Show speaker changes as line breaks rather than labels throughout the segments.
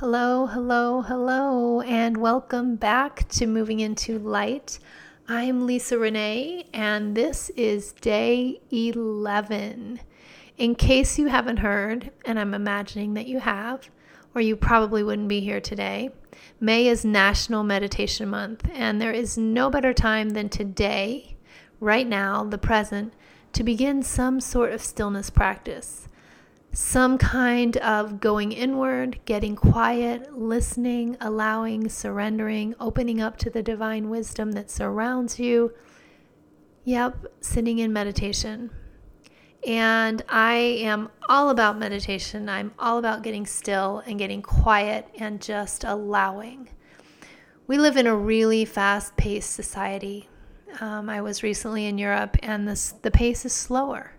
Hello, hello, hello, and welcome back to Moving into Light. I'm Lisa Renee, and this is day 11. In case you haven't heard, and I'm imagining that you have, or you probably wouldn't be here today, May is National Meditation Month, and there is no better time than today, right now, the present, to begin some sort of stillness practice some kind of going inward, getting quiet, listening, allowing, surrendering, opening up to the divine wisdom that surrounds you. Yep, sitting in meditation. And I am all about meditation. I'm all about getting still and getting quiet and just allowing. We live in a really fast paced society. Um, I was recently in Europe and this, the pace is slower.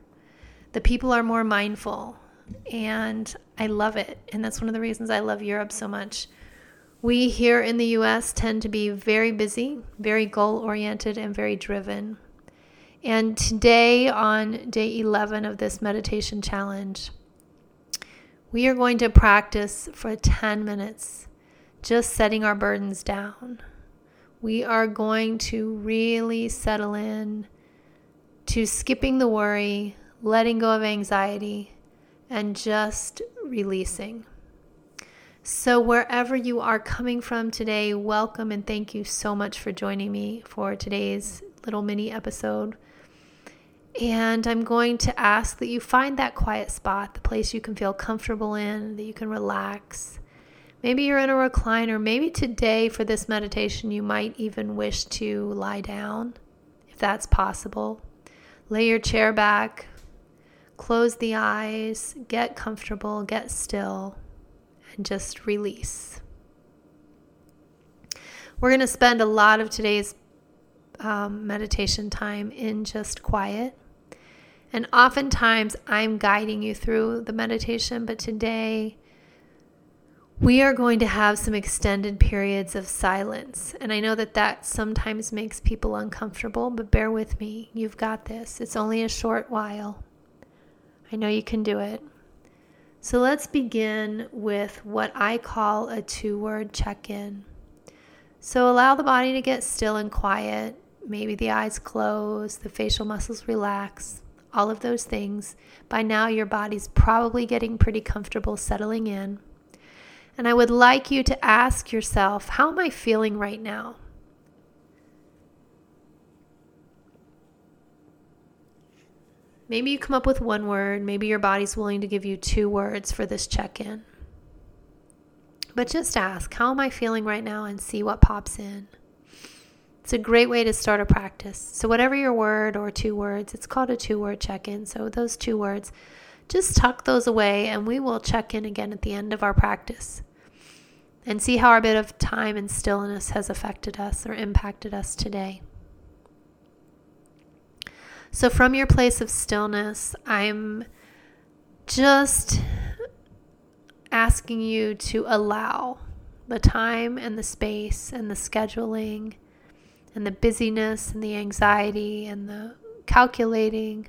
The people are more mindful and I love it. And that's one of the reasons I love Europe so much. We here in the US tend to be very busy, very goal oriented, and very driven. And today, on day 11 of this meditation challenge, we are going to practice for 10 minutes, just setting our burdens down. We are going to really settle in to skipping the worry, letting go of anxiety, and just releasing. So, wherever you are coming from today, welcome and thank you so much for joining me for today's little mini episode. And I'm going to ask that you find that quiet spot, the place you can feel comfortable in, that you can relax. Maybe you're in a recliner. Maybe today for this meditation, you might even wish to lie down, if that's possible. Lay your chair back, Close the eyes, get comfortable, get still, and just release. We're going to spend a lot of today's um, meditation time in just quiet. And oftentimes I'm guiding you through the meditation, but today we are going to have some extended periods of silence. And I know that that sometimes makes people uncomfortable, but bear with me. You've got this. It's only a short while. I know you can do it. So let's begin with what I call a two word check in. So allow the body to get still and quiet. Maybe the eyes close, the facial muscles relax, all of those things. By now, your body's probably getting pretty comfortable settling in. And I would like you to ask yourself, how am I feeling right now? Maybe you come up with one word. Maybe your body's willing to give you two words for this check in. But just ask, how am I feeling right now, and see what pops in. It's a great way to start a practice. So, whatever your word or two words, it's called a two word check in. So, those two words, just tuck those away, and we will check in again at the end of our practice and see how our bit of time and stillness has affected us or impacted us today. So, from your place of stillness, I'm just asking you to allow the time and the space and the scheduling and the busyness and the anxiety and the calculating,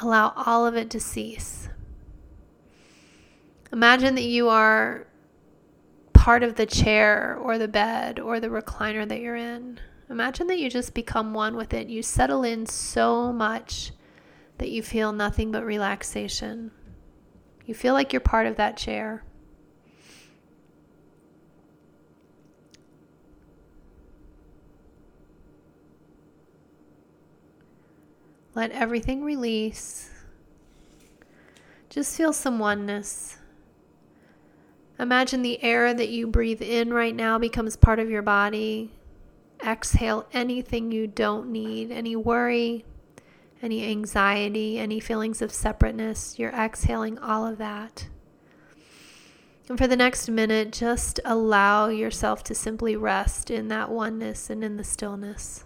allow all of it to cease. Imagine that you are part of the chair or the bed or the recliner that you're in. Imagine that you just become one with it. You settle in so much that you feel nothing but relaxation. You feel like you're part of that chair. Let everything release. Just feel some oneness. Imagine the air that you breathe in right now becomes part of your body exhale anything you don't need, any worry, any anxiety, any feelings of separateness. You're exhaling all of that. And for the next minute, just allow yourself to simply rest in that oneness and in the stillness.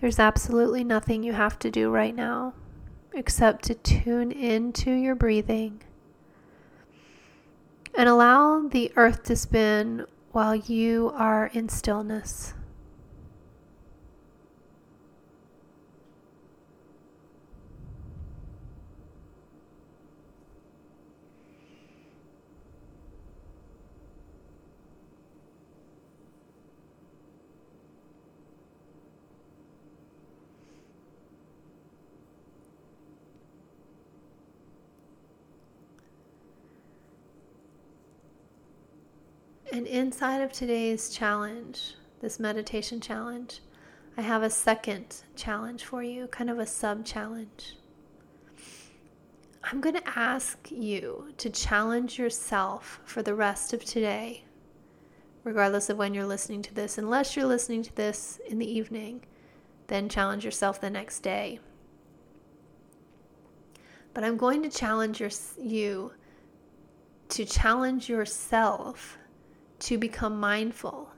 There's absolutely nothing you have to do right now except to tune into your breathing and allow the earth to spin while you are in stillness. And inside of today's challenge, this meditation challenge, I have a second challenge for you, kind of a sub challenge. I'm going to ask you to challenge yourself for the rest of today, regardless of when you're listening to this. Unless you're listening to this in the evening, then challenge yourself the next day. But I'm going to challenge your, you to challenge yourself to become mindful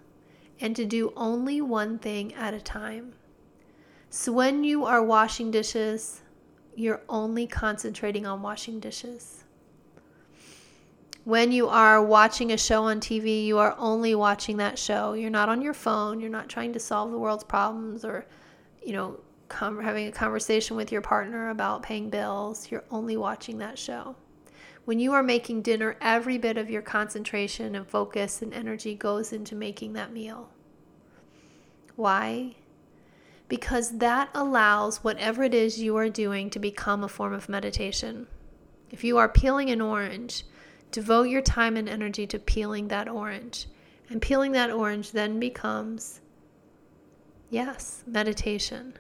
and to do only one thing at a time. So when you are washing dishes, you're only concentrating on washing dishes. When you are watching a show on TV, you are only watching that show. You're not on your phone. You're not trying to solve the world's problems or, you know, com- having a conversation with your partner about paying bills. You're only watching that show. When you are making dinner, every bit of your concentration and focus and energy goes into making that meal. Why? Because that allows whatever it is you are doing to become a form of meditation. If you are peeling an orange, devote your time and energy to peeling that orange. And peeling that orange then becomes, yes, meditation.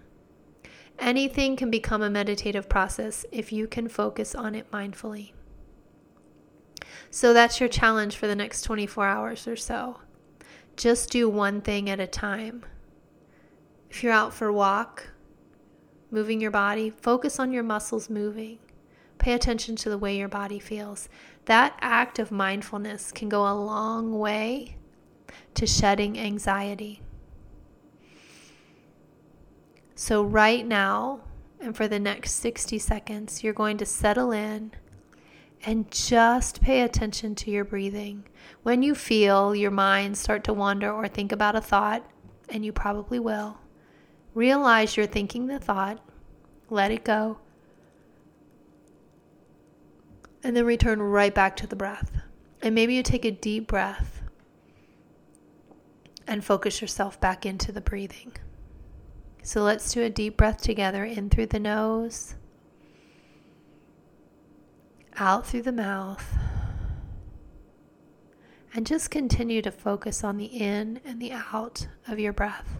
Anything can become a meditative process if you can focus on it mindfully. So that's your challenge for the next 24 hours or so. Just do one thing at a time. If you're out for a walk, moving your body, focus on your muscles moving. Pay attention to the way your body feels. That act of mindfulness can go a long way to shedding anxiety. So, right now, and for the next 60 seconds, you're going to settle in and just pay attention to your breathing. When you feel your mind start to wander or think about a thought, and you probably will, realize you're thinking the thought, let it go, and then return right back to the breath. And maybe you take a deep breath and focus yourself back into the breathing. So let's do a deep breath together in through the nose out through the mouth. And just continue to focus on the in and the out of your breath.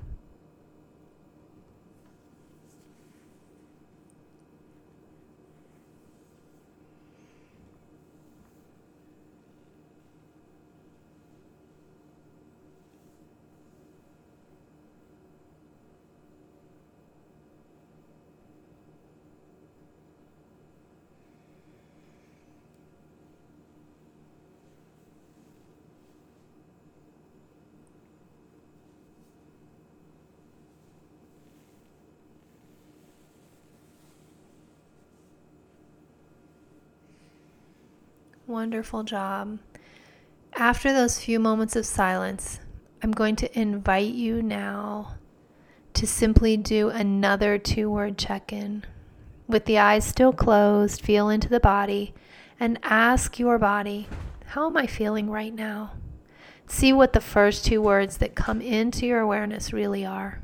Wonderful job. After those few moments of silence, I'm going to invite you now to simply do another two word check in. With the eyes still closed, feel into the body and ask your body, How am I feeling right now? See what the first two words that come into your awareness really are.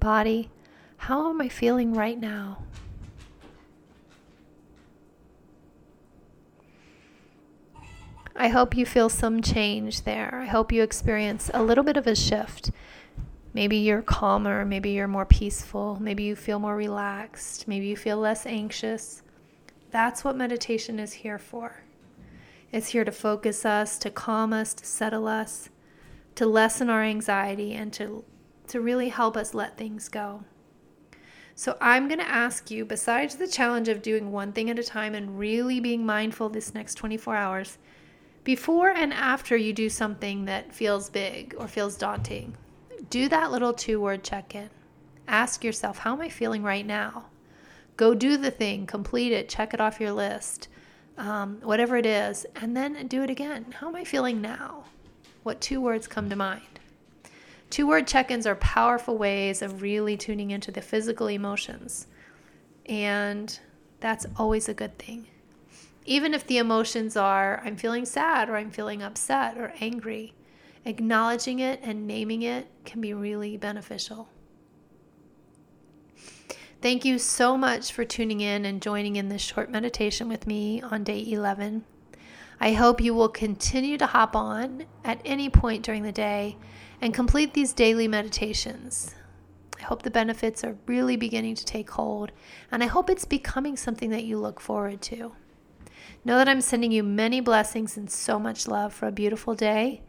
Body, how am I feeling right now? I hope you feel some change there. I hope you experience a little bit of a shift. Maybe you're calmer, maybe you're more peaceful, maybe you feel more relaxed, maybe you feel less anxious. That's what meditation is here for. It's here to focus us, to calm us, to settle us, to lessen our anxiety, and to, to really help us let things go. So, I'm going to ask you, besides the challenge of doing one thing at a time and really being mindful this next 24 hours, before and after you do something that feels big or feels daunting, do that little two word check in. Ask yourself, how am I feeling right now? Go do the thing, complete it, check it off your list, um, whatever it is, and then do it again. How am I feeling now? What two words come to mind? Two word check ins are powerful ways of really tuning into the physical emotions. And that's always a good thing. Even if the emotions are, I'm feeling sad or I'm feeling upset or angry, acknowledging it and naming it can be really beneficial. Thank you so much for tuning in and joining in this short meditation with me on day 11. I hope you will continue to hop on at any point during the day and complete these daily meditations. I hope the benefits are really beginning to take hold, and I hope it's becoming something that you look forward to. Know that I'm sending you many blessings and so much love for a beautiful day,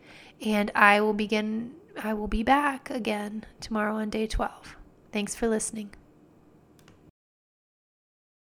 and I will begin I will be back again tomorrow on day 12. Thanks for listening.